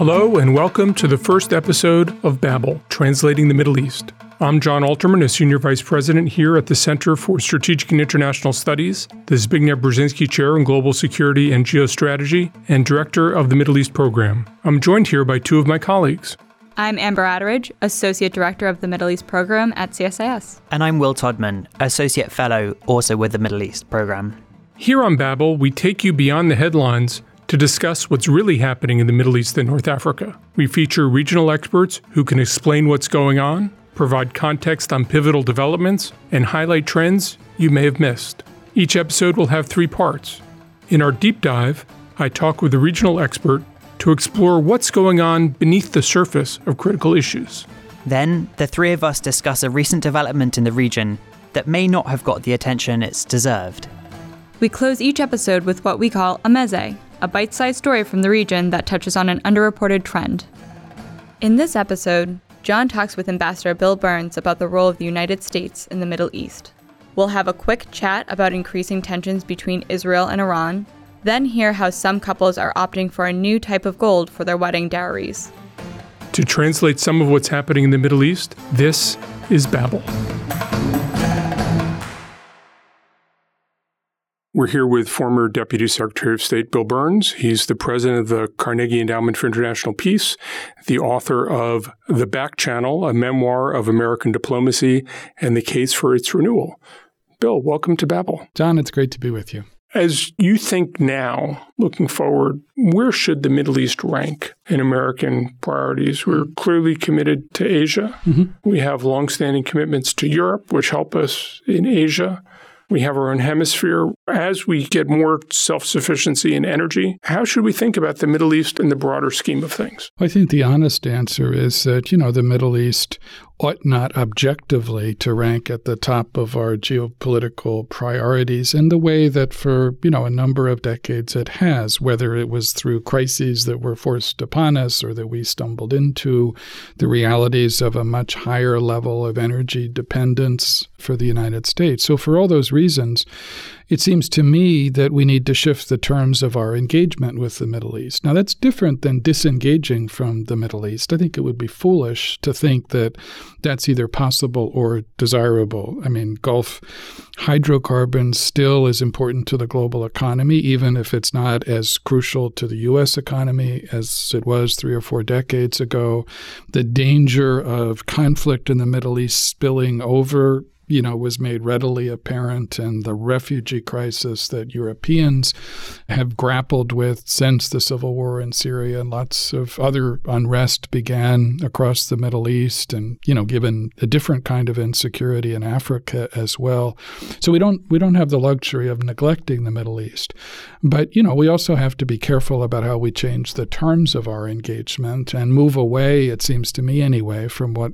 Hello, and welcome to the first episode of Babel, Translating the Middle East. I'm Jon Alterman, a Senior Vice President here at the Center for Strategic and International Studies, the Zbigniew Brzezinski Chair in Global Security and Geostrategy, and Director of the Middle East Program. I'm joined here by two of my colleagues. I'm Amber Atteridge, Associate Director of the Middle East Program at CSIS. And I'm Will Todman, Associate Fellow, also with the Middle East Program. Here on Babel, we take you beyond the headlines to discuss what's really happening in the Middle East and North Africa. We feature regional experts who can explain what's going on, provide context on pivotal developments, and highlight trends you may have missed. Each episode will have three parts. In our deep dive, I talk with a regional expert to explore what's going on beneath the surface of critical issues. Then, the three of us discuss a recent development in the region that may not have got the attention it's deserved. We close each episode with what we call a meze, a bite sized story from the region that touches on an underreported trend. In this episode, Jon talks with Ambassador Bill Burns about the role of the United States in the Middle East. We'll have a quick chat about increasing tensions between Israel and Iran, then hear how some couples are opting for a new type of gold for their wedding dowries. To translate some of what's happening in the Middle East, this is Babel. We're here with former Deputy Secretary of State Bill Burns. He's the president of the Carnegie Endowment for International Peace, the author of The Back Channel, a memoir of American diplomacy and the case for its renewal. Bill, welcome to Babel. Jon, it's great to be with you. As you think now, looking forward, where should the Middle East rank in American priorities? We're clearly committed to Asia. Mm-hmm. We have longstanding commitments to Europe, which help us in Asia. We have our own hemisphere. As we get more self sufficiency in energy, how should we think about the Middle East in the broader scheme of things? I think the honest answer is that, you know, the Middle East ought not objectively to rank at the top of our geopolitical priorities in the way that for, you know, a number of decades it has, whether it was through crises that were forced upon us or that we stumbled into, the realities of a much higher level of energy dependence for the United States. So for all those reasons, it seems to me that we need to shift the terms of our engagement with the Middle East. Now, that's different than disengaging from the Middle East. I think it would be foolish to think that that's either possible or desirable. I mean, Gulf hydrocarbons still is important to the global economy, even if it's not as crucial to the U.S. economy as it was three or four decades ago. The danger of conflict in the Middle East spilling over you know, was made readily apparent, and the refugee crisis that Europeans have grappled with since the civil war in Syria, and lots of other unrest began across the Middle East, and you know, given a different kind of insecurity in Africa as well. So we don't we don't have the luxury of neglecting the Middle East, but you know, we also have to be careful about how we change the terms of our engagement and move away. It seems to me anyway from what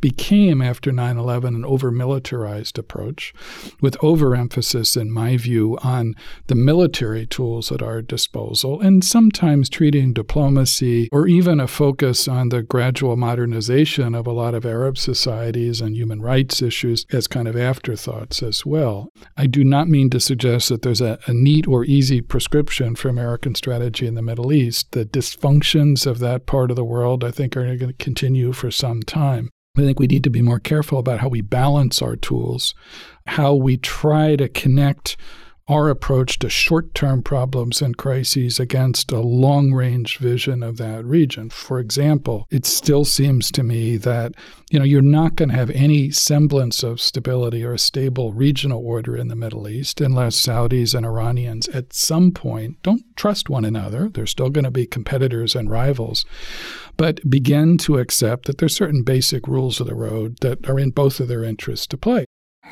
became after 9 11 an over militarized approach with overemphasis, in my view, on the military tools at our disposal and sometimes treating diplomacy or even a focus on the gradual modernization of a lot of Arab societies and human rights issues as kind of afterthoughts as well. I do not mean to suggest that there's a, a neat or easy prescription for American strategy in the Middle East. The dysfunctions of that part of the world, I think, are going to continue for some time. I think we need to be more careful about how we balance our tools, how we try to connect our approach to short term problems and crises against a long range vision of that region. For example, it still seems to me that you know you're not going to have any semblance of stability or a stable regional order in the Middle East unless Saudis and Iranians at some point don't trust one another. They're still going to be competitors and rivals, but begin to accept that there's certain basic rules of the road that are in both of their interests to play.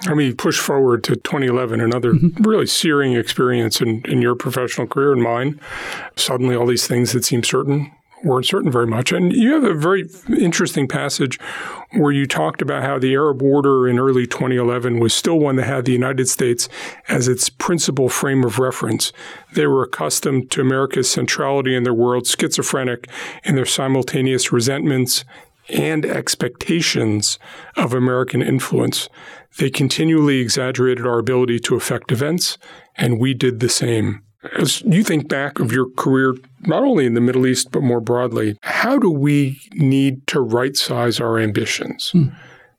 Let me push forward to 2011, another mm-hmm. really searing experience in, in your professional career and mine. Suddenly, all these things that seem certain weren't certain very much. And you have a very interesting passage where you talked about how the Arab order in early 2011 was still one that had the United States as its principal frame of reference. They were accustomed to America's centrality in their world, schizophrenic in their simultaneous resentments and expectations of American influence. They continually exaggerated our ability to affect events, and we did the same. As you think back of your career, not only in the Middle East, but more broadly, how do we need to right size our ambitions? Hmm.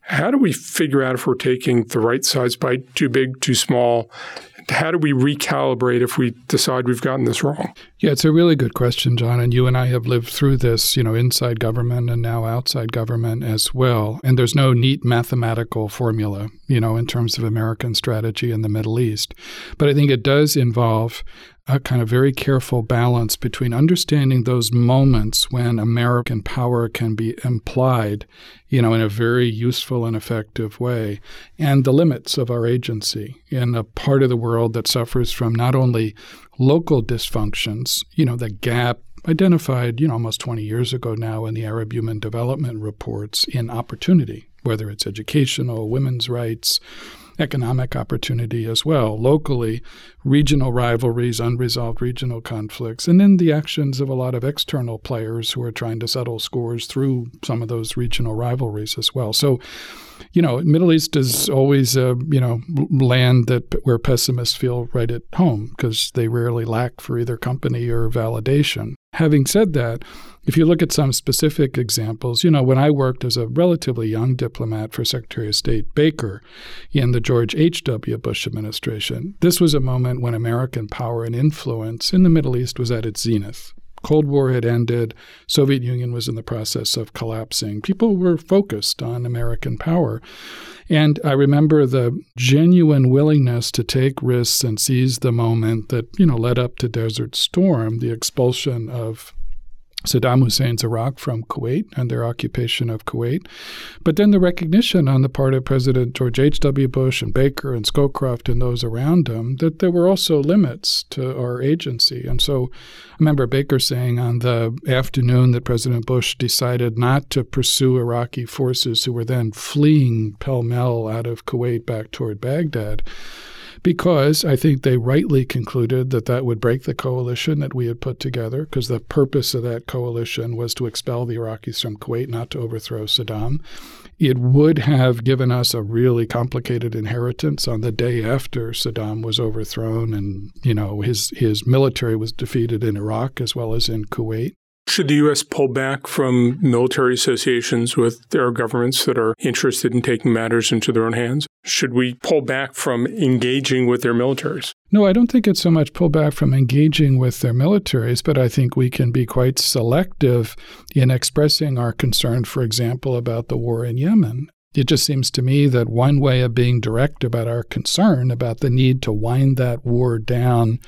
How do we figure out if we're taking the right size bite, too big, too small? How do we recalibrate if we decide we've gotten this wrong? Yeah, it's a really good question, Jon. And you and I have lived through this, you know, inside government and now outside government as well. And there's no neat mathematical formula, you know, in terms of American strategy in the Middle East. But I think it does involve a kind of very careful balance between understanding those moments when American power can be implied, you know, in a very useful and effective way, and the limits of our agency in a part of the world that suffers from not only local dysfunctions, you know, the gap identified, you know, almost 20 years ago now in the Arab Human Development Reports in opportunity, whether it's educational, women's rights, economic opportunity as well, locally, regional rivalries, unresolved regional conflicts, and then the actions of a lot of external players who are trying to settle scores through some of those regional rivalries as well. So, you know, Middle East is always a you know land that where pessimists feel right at home because they rarely lack for either company or validation. Having said that, if you look at some specific examples, you know, when I worked as a relatively young diplomat for Secretary of State Baker in the George H.W. Bush administration, this was a moment when American power and influence in the Middle East was at its zenith. Cold War had ended, Soviet Union was in the process of collapsing. People were focused on American power. And I remember the genuine willingness to take risks and seize the moment that, you know, led up to Desert Storm, the expulsion of Saddam Hussein's Iraq from Kuwait and their occupation of Kuwait. But then the recognition on the part of President George H.W. Bush and Baker and Scowcroft and those around him that there were also limits to our agency. And so I remember Baker saying on the afternoon that President Bush decided not to pursue Iraqi forces who were then fleeing pell mell out of Kuwait back toward Baghdad because I think they rightly concluded that that would break the coalition that we had put together, because the purpose of that coalition was to expel the Iraqis from Kuwait, not to overthrow Saddam. It would have given us a really complicated inheritance on the day after Saddam was overthrown and, you know, his, his military was defeated in Iraq as well as in Kuwait. Should the U.S. pull back from military associations with their governments that are interested in taking matters into their own hands? Should we pull back from engaging with their militaries? No, I don't think it's so much pull back from engaging with their militaries, but I think we can be quite selective in expressing our concern, for example, about the war in Yemen. It just seems to me that one way of being direct about our concern about the need to wind that war down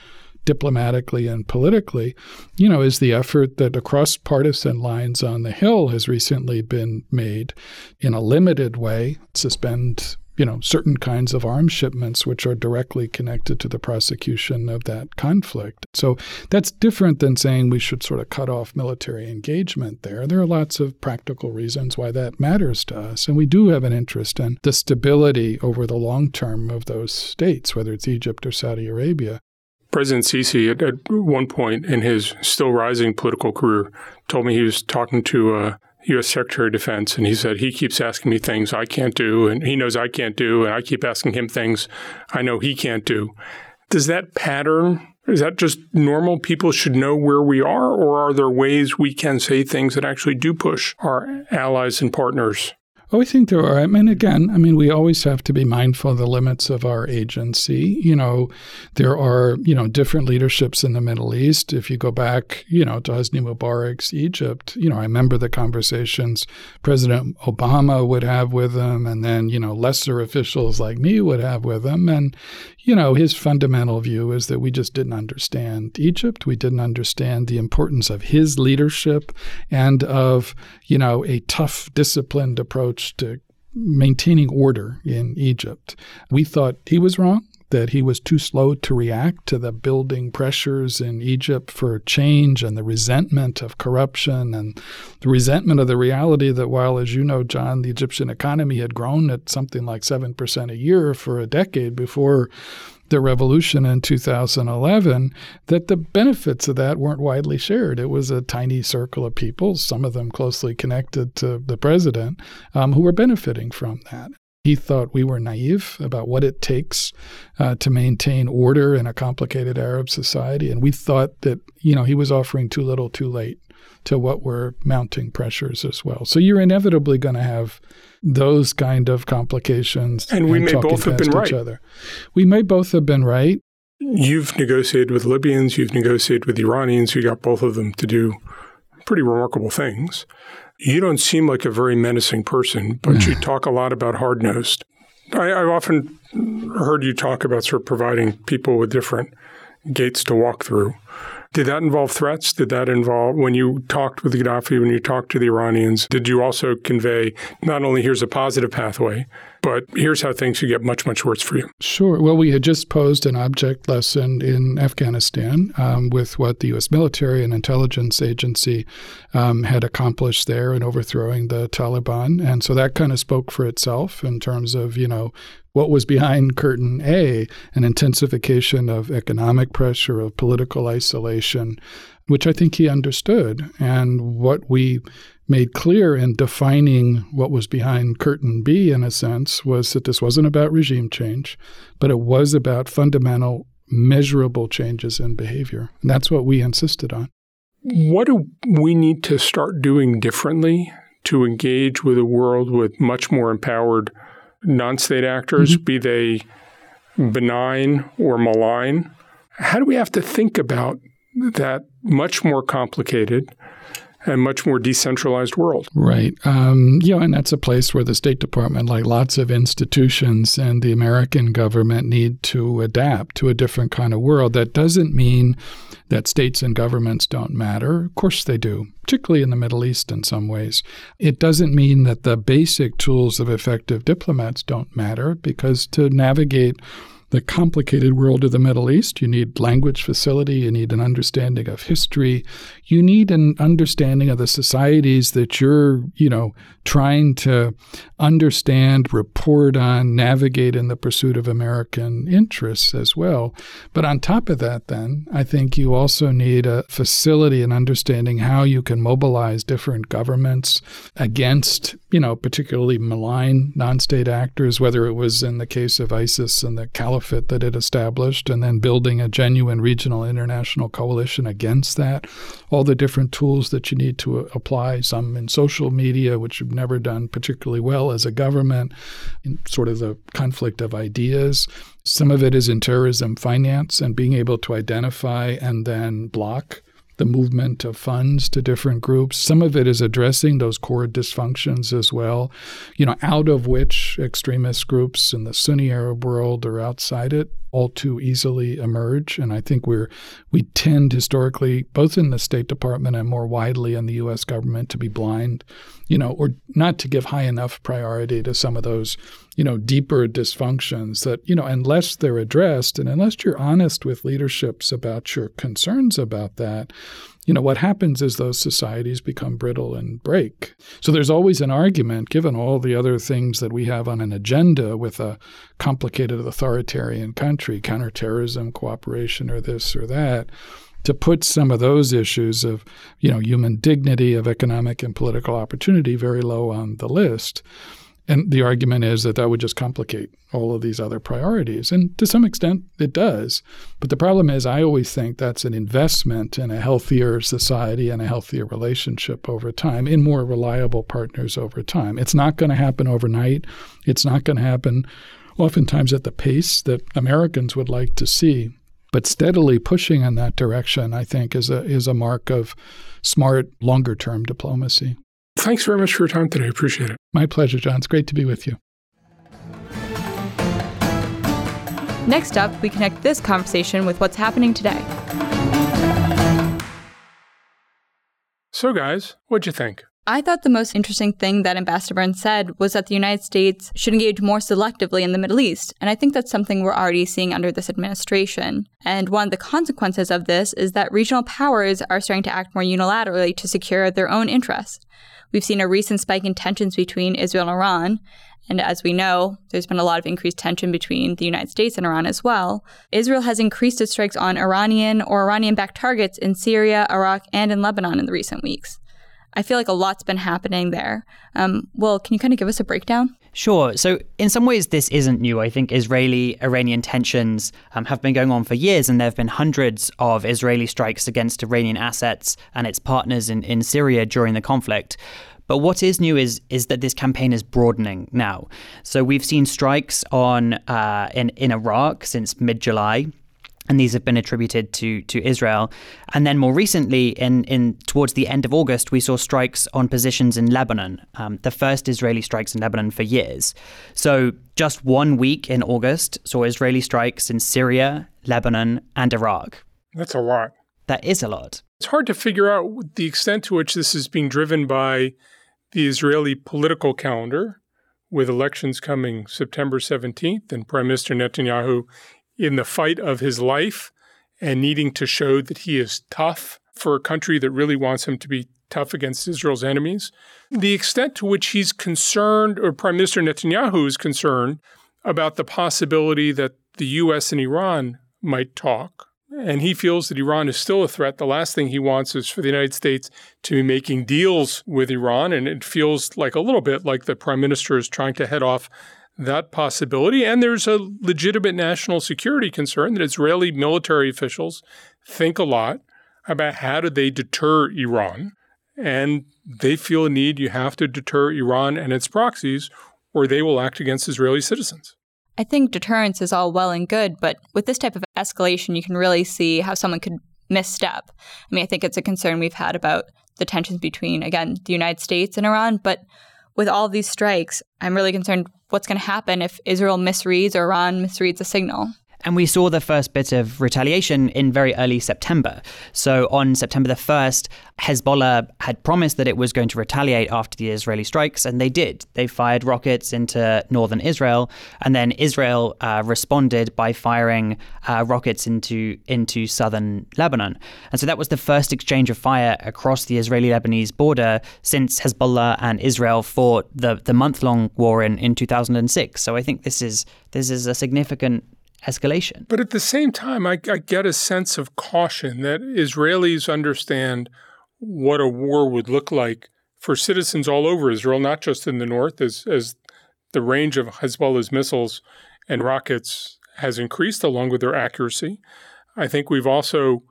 diplomatically and politically, you know, is the effort that across partisan lines on the Hill has recently been made in a limited way, suspend you know, certain kinds of arms shipments which are directly connected to the prosecution of that conflict. So that's different than saying we should sort of cut off military engagement there. There are lots of practical reasons why that matters to us. And we do have an interest in the stability over the long term of those states, whether it's Egypt or Saudi Arabia. President Sisi, at, at, one point in his still rising political career, told me he was talking to uh, a U.S. Secretary of Defense, and he said he keeps asking me things I can't do, and he knows I can't do, and I keep asking him things I know he can't do. Does that pattern, is that just normal? People should know where we are, or are there ways we can say things that actually do push our allies and partners Oh, I think there are. I mean, again, I mean, we always have to be mindful of the limits of our agency. You know, there are, you know, different leaderships in the Middle East. If you go back, you know, to Hosni Mubarak's Egypt, you know, I remember the conversations President Obama would have with him, and then, you know, lesser officials like me would have with him. And, you know, his fundamental view is that we just didn't understand Egypt. We didn't understand the importance of his leadership and of, you know, a tough, disciplined approach to maintaining order in Egypt. We thought he was wrong that he was too slow to react to the building pressures in Egypt for change and the resentment of corruption and the resentment of the reality that while, as you know, Jon, the Egyptian economy had grown at something like 7% a year for a decade before the revolution in 2011 that the benefits of that weren't widely shared. It was a tiny circle of people, some of them closely connected to the president, um, who were benefiting from that. He thought we were naive about what it takes uh, to maintain order in a complicated Arab society. And we thought that, you know, he was offering too little too late to what were mounting pressures as well. So you're inevitably going to have those kind of complications. And we and may both have been right. Other. We may both have been right. You've negotiated with Libyans, you've negotiated with Iranians, you got both of them to do pretty remarkable things. You don't seem like a very menacing person, but you mm. talk a lot about hard nosed. I've often heard you talk about sort of providing people with different gates to walk through. Did that involve threats? Did that involve, when you talked with Gaddafi, when you talked to the Iranians, did you also convey not only here's a positive pathway, but here's how things could get much, much worse for you? Sure. Well, we had just posed an object lesson in Afghanistan um, with what the U.S. military and intelligence agency um, had accomplished there in overthrowing the Taliban. And so that kind of spoke for itself in terms of, you know, what was behind curtain A, an intensification of economic pressure, of political isolation, which I think he understood. And what we made clear in defining what was behind curtain B, in a sense, was that this wasn't about regime change, but it was about fundamental, measurable changes in behavior. And that's what we insisted on. What do we need to start doing differently to engage with a world with much more empowered non state actors, mm-hmm. be they benign or malign. How do we have to think about that much more complicated and much more decentralized world. Right. Um, and that's a place where the State Department, like lots of institutions and the American government, need to adapt to a different kind of world. That doesn't mean that states and governments don't matter. Of course they do, particularly in the Middle East in some ways. It doesn't mean that the basic tools of effective diplomats don't matter because to navigate the complicated world of the Middle East. You need language facility, you need an understanding of history, you need an understanding of the societies that you're, you know, trying to understand, report on, navigate in the pursuit of American interests as well. But on top of that, then, I think you also need a facility and understanding how you can mobilize different governments against, you know, particularly malign non state actors, whether it was in the case of ISIS and the caliphate that it established, and then building a genuine regional international coalition against that. All the different tools that you need to uh, apply, some in social media, which you've never done particularly well as a government, in sort of the conflict of ideas. Some of it is in terrorism finance and being able to identify and then block the movement of funds to different groups. Some of it is addressing those core dysfunctions as well, you know, out of which extremist groups in the Sunni Arab world or outside it all too easily emerge. And I think we're we tend historically, both in the State Department and more widely in the US government, to be blind, you know, or not to give high enough priority to some of those, you know, deeper dysfunctions that, you know, unless they're addressed and unless you're honest with leaderships about your concerns about that, you know, what happens is those societies become brittle and break. So there's always an argument, given all the other things that we have on an agenda with a complicated authoritarian country, counterterrorism, cooperation, or this or that, to put some of those issues of, you know, human dignity, of economic and political opportunity very low on the list. And the argument is that that would just complicate all of these other priorities. And to some extent, it does. But the problem is, I always think that's an investment in a healthier society and a healthier relationship over time, in more reliable partners over time. It's not going to happen overnight. It's not going to happen oftentimes at the pace that Americans would like to see. But steadily pushing in that direction, I think, is a, is a mark of smart, longer term diplomacy. Thanks very much for your time today. I Appreciate it. My pleasure, Jon. It's great to be with you. Next up, we connect this conversation with what's happening today. So, guys, what'd you think? I thought the most interesting thing that Ambassador Burns said was that the United States should engage more selectively in the Middle East. And I think that's something we're already seeing under this administration. And one of the consequences of this is that regional powers are starting to act more unilaterally to secure their own interests. We've seen a recent spike in tensions between Israel and Iran. And as we know, there's been a lot of increased tension between the United States and Iran as well. Israel has increased its strikes on Iranian or Iranian backed targets in Syria, Iraq, and in Lebanon in the recent weeks. I feel like a lot's been happening there. Um, well, can you kind of give us a breakdown? Sure. So, in some ways, this isn't new. I think Israeli Iranian tensions um, have been going on for years, and there have been hundreds of Israeli strikes against Iranian assets and its partners in, in Syria during the conflict. But what is new is is that this campaign is broadening now. So we've seen strikes on uh, in in Iraq since mid July and these have been attributed to to Israel. And then more recently, in in towards the end of August, we saw strikes on positions in Lebanon, um, the first Israeli strikes in Lebanon for years. So just one week in August saw Israeli strikes in Syria, Lebanon, and Iraq. That's a lot. That is a lot. It's hard to figure out the extent to which this is being driven by the Israeli political calendar, with elections coming September 17th and Prime Minister Netanyahu in the fight of his life and needing to show that he is tough for a country that really wants him to be tough against Israel's enemies. The extent to which he's concerned, or Prime Minister Netanyahu is concerned, about the possibility that the U.S. and Iran might talk. And he feels that Iran is still a threat. The last thing he wants is for the United States to be making deals with Iran. And it feels like a little bit like the prime minister is trying to head off that possibility. And there's a legitimate national security concern that Israeli military officials think a lot about how do they deter Iran. And they feel a need you have to deter Iran and its proxies, or they will act against Israeli citizens. I think deterrence is all well and good, but with this type of escalation, you can really see how someone could misstep. I mean, I think it's a concern we've had about the tensions between, again, the United States and Iran, but with all these strikes, I'm really concerned what's going to happen if Israel misreads or Iran misreads a signal. And we saw the first bit of retaliation in very early September. So on September the 1st, Hezbollah had promised that it was going to retaliate after the Israeli strikes, and they did. They fired rockets into northern Israel, and then Israel uh, responded by firing uh, rockets into, into southern Lebanon. And so that was the first exchange of fire across the Israeli Lebanese border since Hezbollah and Israel fought the, the month long war in, in 2006. So I think this is, this is a significant escalation. But at the same time, I, I, get a sense of caution that Israelis understand what a war would look like for citizens all over Israel, not just in the north, as, as the range of Hezbollah's missiles and rockets has increased along with their accuracy. I think we've also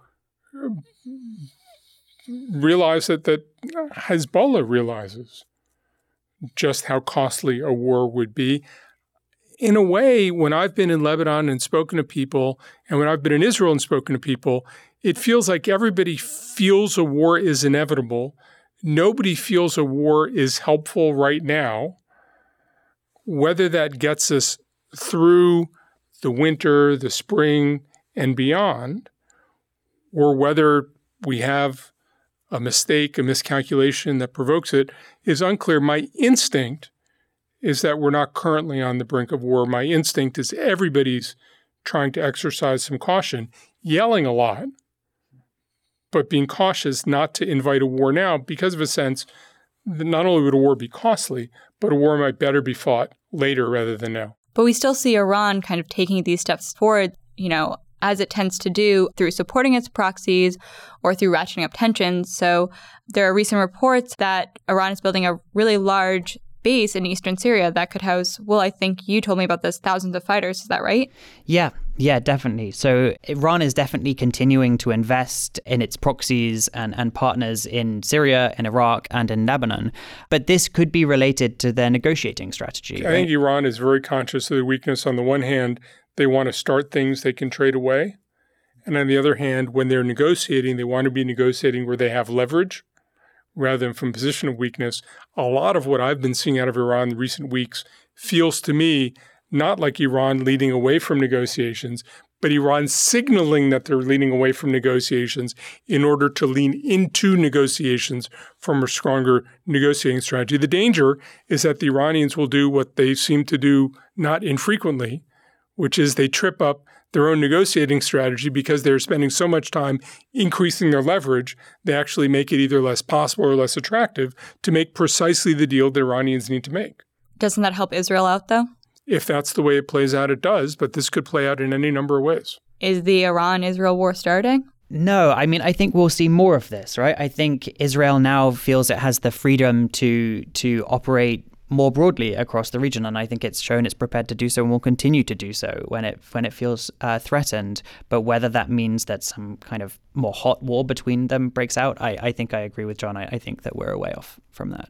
realized that, that Hezbollah realizes just how costly a war would be in a way, when I've been in Lebanon and spoken to people, and when I've been in Israel and spoken to people, it feels like everybody feels a war is inevitable. Nobody feels a war is helpful right now. Whether that gets us through the winter, the spring, and beyond, or whether we have a mistake, a miscalculation that provokes it, is unclear. My instinct is that we're not currently on the brink of war. My instinct is everybody's trying to exercise some caution, yelling a lot, but being cautious not to invite a war now because of a sense that not only would a war be costly, but a war might better be fought later rather than now. But we still see Iran kind of taking these steps forward, you know, as it tends to do through supporting its proxies or through ratcheting up tensions. So there are recent reports that Iran is building a really large base in eastern Syria that could house, well, I think you told me about this, thousands of fighters. Is that right? Yeah, yeah, definitely. So Iran is definitely continuing to invest in its proxies and, and partners in Syria, in Iraq, and in Lebanon. But this could be related to their negotiating strategy. I right? think Iran is very conscious of the weakness. On the one hand, they want to start things they can trade away. And on the other hand, when they're negotiating, they want to be negotiating where they have leverage rather than from a position of weakness. A lot of what I've been seeing out of Iran in recent weeks feels to me not like Iran leading away from negotiations, but Iran signaling that they're leaning away from negotiations in order to lean into negotiations from a stronger negotiating strategy. The danger is that the Iranians will do what they seem to do not infrequently, which is they trip up their own negotiating strategy because they're spending so much time increasing their leverage, they actually make it either less possible or less attractive to make precisely the deal the Iranians need to make. Doesn't that help Israel out, though? If that's the way it plays out, it does, but this could play out in any number of ways. Is the Iran Israel war starting? No, I mean I think we'll see more of this, right? I think Israel now feels it has the freedom to to operate more broadly across the region, and I think it's shown it's prepared to do so and will continue to do so when it when it feels uh, threatened. But whether that means that some kind of more hot war between them breaks out, I, I think I agree with Jon. I, I think that we're a way off from that.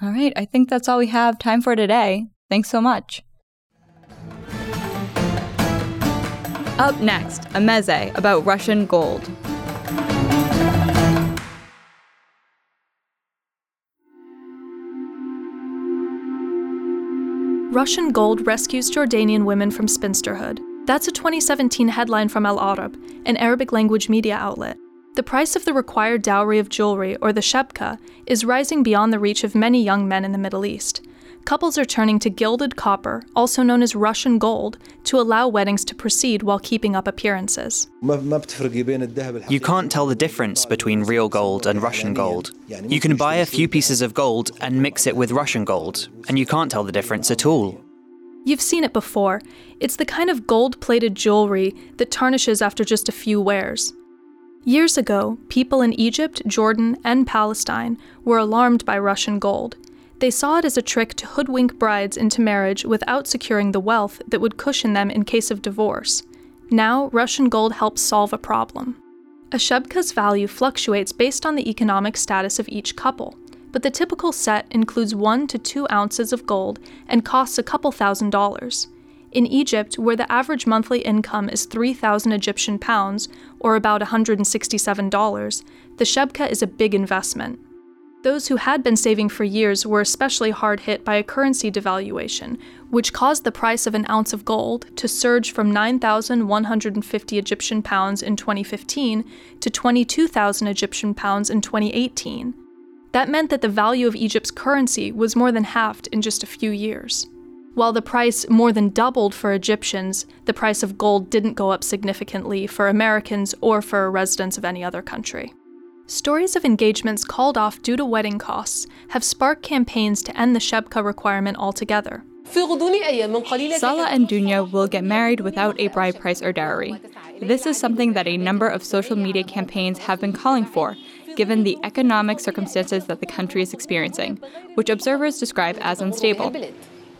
All right, I think that's all we have time for today. Thanks so much. Up next, a meze about Russian gold. Russian gold rescues Jordanian women from spinsterhood. That's a 2017 headline from Al Arab, an Arabic language media outlet. The price of the required dowry of jewelry, or the shebka, is rising beyond the reach of many young men in the Middle East. Couples are turning to gilded copper, also known as Russian gold, to allow weddings to proceed while keeping up appearances. You can't tell the difference between real gold and Russian gold. You can buy a few pieces of gold and mix it with Russian gold, and you can't tell the difference at all. You've seen it before. It's the kind of gold plated jewelry that tarnishes after just a few wears. Years ago, people in Egypt, Jordan, and Palestine were alarmed by Russian gold. They saw it as a trick to hoodwink brides into marriage without securing the wealth that would cushion them in case of divorce. Now, Russian gold helps solve a problem. A shebka's value fluctuates based on the economic status of each couple, but the typical set includes 1 to 2 ounces of gold and costs a couple thousand dollars. In Egypt, where the average monthly income is 3,000 Egyptian pounds, or about $167, the shebka is a big investment. Those who had been saving for years were especially hard hit by a currency devaluation, which caused the price of an ounce of gold to surge from 9,150 Egyptian pounds in 2015 to 22,000 Egyptian pounds in 2018. That meant that the value of Egypt's currency was more than halved in just a few years. While the price more than doubled for Egyptians, the price of gold didn't go up significantly for Americans or for residents of any other country. Stories of engagements called off due to wedding costs have sparked campaigns to end the Shebka requirement altogether. Salah and Dunya will get married without a bride price or dowry. This is something that a number of social media campaigns have been calling for, given the economic circumstances that the country is experiencing, which observers describe as unstable.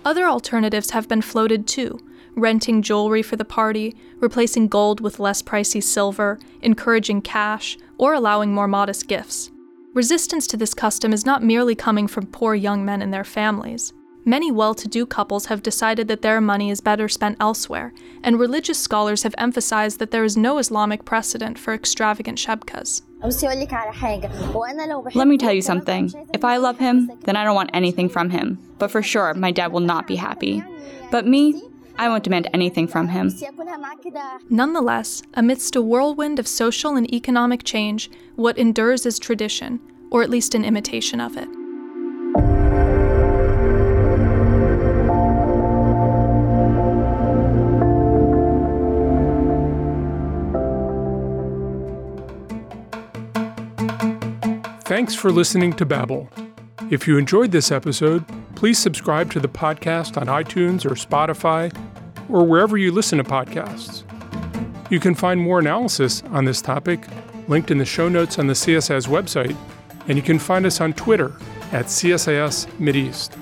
Other alternatives have been floated too renting jewelry for the party, replacing gold with less pricey silver, encouraging cash, or allowing more modest gifts. Resistance to this custom is not merely coming from poor young men and their families. Many well to do couples have decided that their money is better spent elsewhere, and religious scholars have emphasized that there is no Islamic precedent for extravagant shebkas. Let me tell you something. If I love him, then I don't want anything from him. But for sure, my dad will not be happy. But me, I won't demand anything from him. Nonetheless, amidst a whirlwind of social and economic change, what endures is tradition, or at least an imitation of it. Thanks for listening to Babel. If you enjoyed this episode, please subscribe to the podcast on iTunes or Spotify or wherever you listen to podcasts. You can find more analysis on this topic linked in the show notes on the CSIS website, and you can find us on Twitter at CSIS Mideast.